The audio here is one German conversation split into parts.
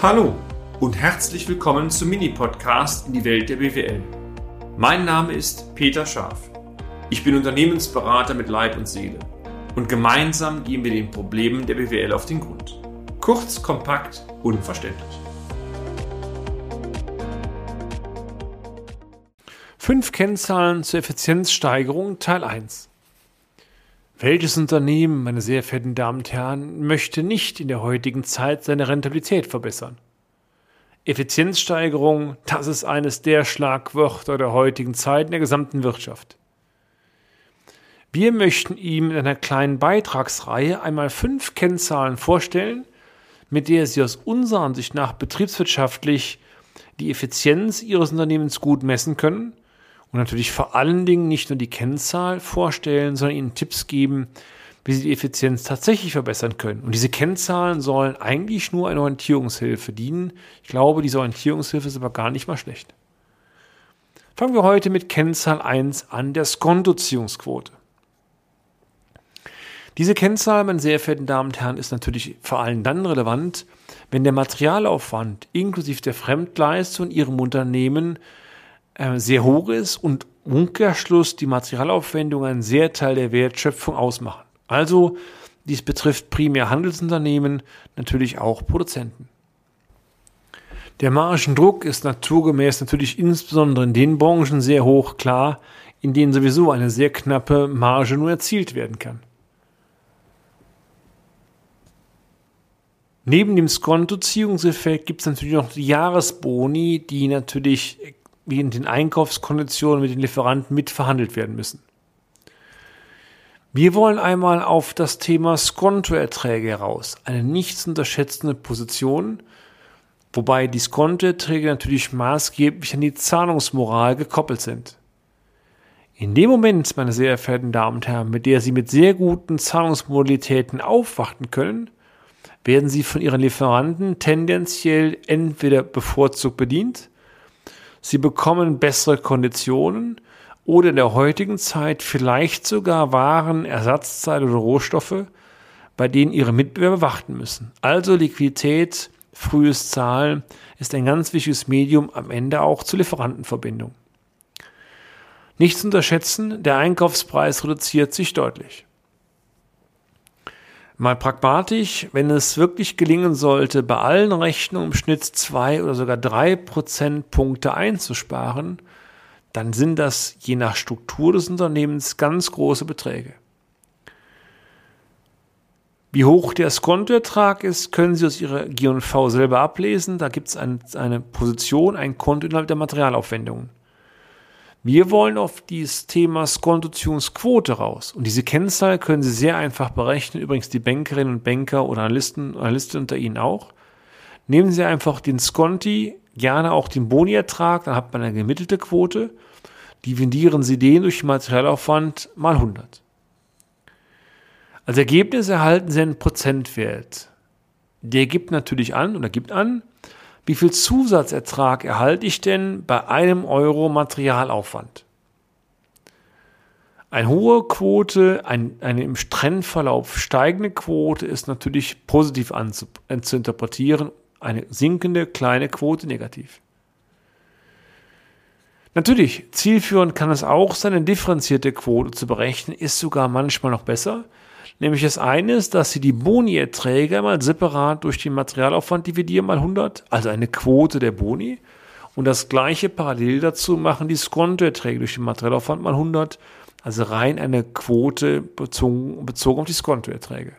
Hallo und herzlich willkommen zum Mini-Podcast in die Welt der BWL. Mein Name ist Peter Scharf. Ich bin Unternehmensberater mit Leib und Seele und gemeinsam gehen wir den Problemen der BWL auf den Grund. Kurz, kompakt, unverständlich. Fünf Kennzahlen zur Effizienzsteigerung Teil 1. Welches Unternehmen, meine sehr verehrten Damen und Herren, möchte nicht in der heutigen Zeit seine Rentabilität verbessern? Effizienzsteigerung, das ist eines der Schlagwörter der heutigen Zeit in der gesamten Wirtschaft. Wir möchten ihm in einer kleinen Beitragsreihe einmal fünf Kennzahlen vorstellen, mit der Sie aus unserer Ansicht nach betriebswirtschaftlich die Effizienz Ihres Unternehmens gut messen können – und natürlich vor allen Dingen nicht nur die Kennzahl vorstellen, sondern ihnen Tipps geben, wie sie die Effizienz tatsächlich verbessern können. Und diese Kennzahlen sollen eigentlich nur eine Orientierungshilfe dienen. Ich glaube, diese Orientierungshilfe ist aber gar nicht mal schlecht. Fangen wir heute mit Kennzahl 1 an, der Skontoziehungsquote. Diese Kennzahl, meine sehr verehrten Damen und Herren, ist natürlich vor allem dann relevant, wenn der Materialaufwand inklusive der Fremdleistung in Ihrem Unternehmen äh, sehr hoch ist und Umkehrschluss die Materialaufwendungen einen sehr Teil der Wertschöpfung ausmachen. Also dies betrifft primär Handelsunternehmen, natürlich auch Produzenten. Der Margendruck ist naturgemäß natürlich insbesondere in den Branchen sehr hoch, klar, in denen sowieso eine sehr knappe Marge nur erzielt werden kann. Neben dem Skontoziehungseffekt gibt es natürlich noch die Jahresboni, die natürlich wie in den Einkaufskonditionen mit den Lieferanten mitverhandelt werden müssen. Wir wollen einmal auf das Thema Skontoerträge heraus, eine nicht zu unterschätzende Position, wobei die Skontoerträge natürlich maßgeblich an die Zahlungsmoral gekoppelt sind. In dem Moment, meine sehr verehrten Damen und Herren, mit der Sie mit sehr guten Zahlungsmodalitäten aufwarten können, werden Sie von Ihren Lieferanten tendenziell entweder bevorzugt bedient sie bekommen bessere Konditionen oder in der heutigen Zeit vielleicht sogar Waren, Ersatzteile oder Rohstoffe, bei denen ihre Mitbewerber warten müssen. Also Liquidität, frühes Zahlen ist ein ganz wichtiges Medium am Ende auch zur Lieferantenverbindung. Nicht zu unterschätzen, der Einkaufspreis reduziert sich deutlich. Mal pragmatisch, wenn es wirklich gelingen sollte, bei allen Rechnungen im Schnitt zwei oder sogar drei Prozentpunkte einzusparen, dann sind das je nach Struktur des Unternehmens ganz große Beträge. Wie hoch der Skontoertrag ist, können Sie aus Ihrer G&V selber ablesen. Da gibt es eine Position, ein Konto innerhalb der Materialaufwendungen. Wir wollen auf dieses Thema Skontoziehungsquote raus. Und diese Kennzahl können Sie sehr einfach berechnen. Übrigens die Bankerinnen und Banker oder Analysten, Analysten unter Ihnen auch. Nehmen Sie einfach den Skonti, gerne auch den Boni-Ertrag, dann hat man eine gemittelte Quote. Dividieren Sie den durch Materialaufwand mal 100. Als Ergebnis erhalten Sie einen Prozentwert. Der gibt natürlich an oder gibt an, wie viel Zusatzertrag erhalte ich denn bei einem Euro Materialaufwand? Eine hohe Quote, ein, eine im Trendverlauf steigende Quote ist natürlich positiv anzu, zu interpretieren, eine sinkende kleine Quote negativ. Natürlich, zielführend kann es auch sein, eine differenzierte Quote zu berechnen, ist sogar manchmal noch besser, Nämlich das eine ist, dass Sie die Boni-Erträge mal separat durch den Materialaufwand dividieren mal 100, also eine Quote der Boni. Und das gleiche parallel dazu machen die Skontoerträge durch den Materialaufwand mal 100, also rein eine Quote bezogen, bezogen auf die Skontoerträge.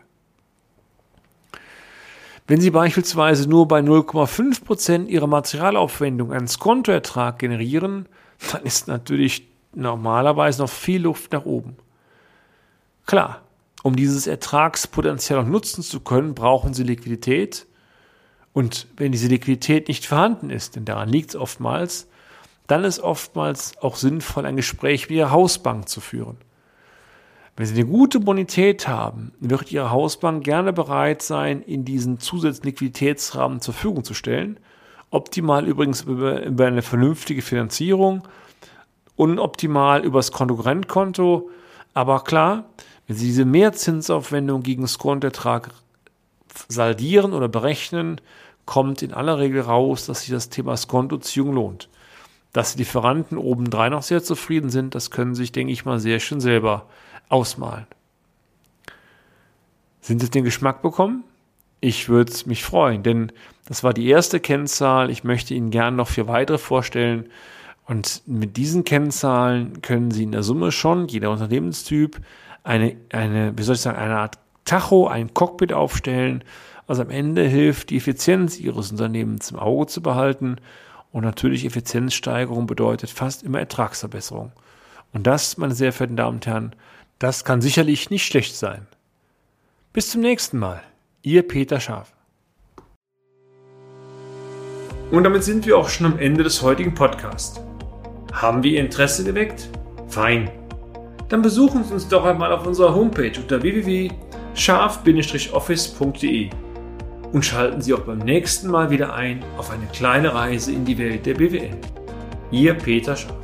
Wenn Sie beispielsweise nur bei 0,5 Prozent Ihrer Materialaufwendung einen Skontoertrag generieren, dann ist natürlich normalerweise noch viel Luft nach oben. Klar, um dieses Ertragspotenzial auch nutzen zu können, brauchen sie Liquidität. Und wenn diese Liquidität nicht vorhanden ist, denn daran liegt es oftmals, dann ist oftmals auch sinnvoll, ein Gespräch mit Ihrer Hausbank zu führen. Wenn Sie eine gute Bonität haben, wird Ihre Hausbank gerne bereit sein, Ihnen diesen zusätzlichen Liquiditätsrahmen zur Verfügung zu stellen. Optimal übrigens über, über eine vernünftige Finanzierung, unoptimal übers Konkurrentkonto. Aber klar, wenn Sie diese Mehrzinsaufwendung gegen Skontertrag saldieren oder berechnen, kommt in aller Regel raus, dass sich das Thema Skontoziehung lohnt. Dass die Lieferanten obendrein auch sehr zufrieden sind, das können Sie sich, denke ich mal, sehr schön selber ausmalen. Sind Sie den Geschmack bekommen? Ich würde mich freuen, denn das war die erste Kennzahl. Ich möchte Ihnen gerne noch vier weitere vorstellen. Und mit diesen Kennzahlen können Sie in der Summe schon, jeder Unternehmenstyp, eine, eine, wie soll ich sagen, eine Art Tacho, ein Cockpit aufstellen, was am Ende hilft, die Effizienz Ihres Unternehmens im Auge zu behalten. Und natürlich Effizienzsteigerung bedeutet fast immer Ertragsverbesserung. Und das, meine sehr verehrten Damen und Herren, das kann sicherlich nicht schlecht sein. Bis zum nächsten Mal. Ihr Peter Schaf. Und damit sind wir auch schon am Ende des heutigen Podcasts. Haben wir Ihr Interesse geweckt? Fein. Dann besuchen Sie uns doch einmal auf unserer Homepage unter www.scharf-office.de und schalten Sie auch beim nächsten Mal wieder ein auf eine kleine Reise in die Welt der BWL. Ihr Peter Scharf.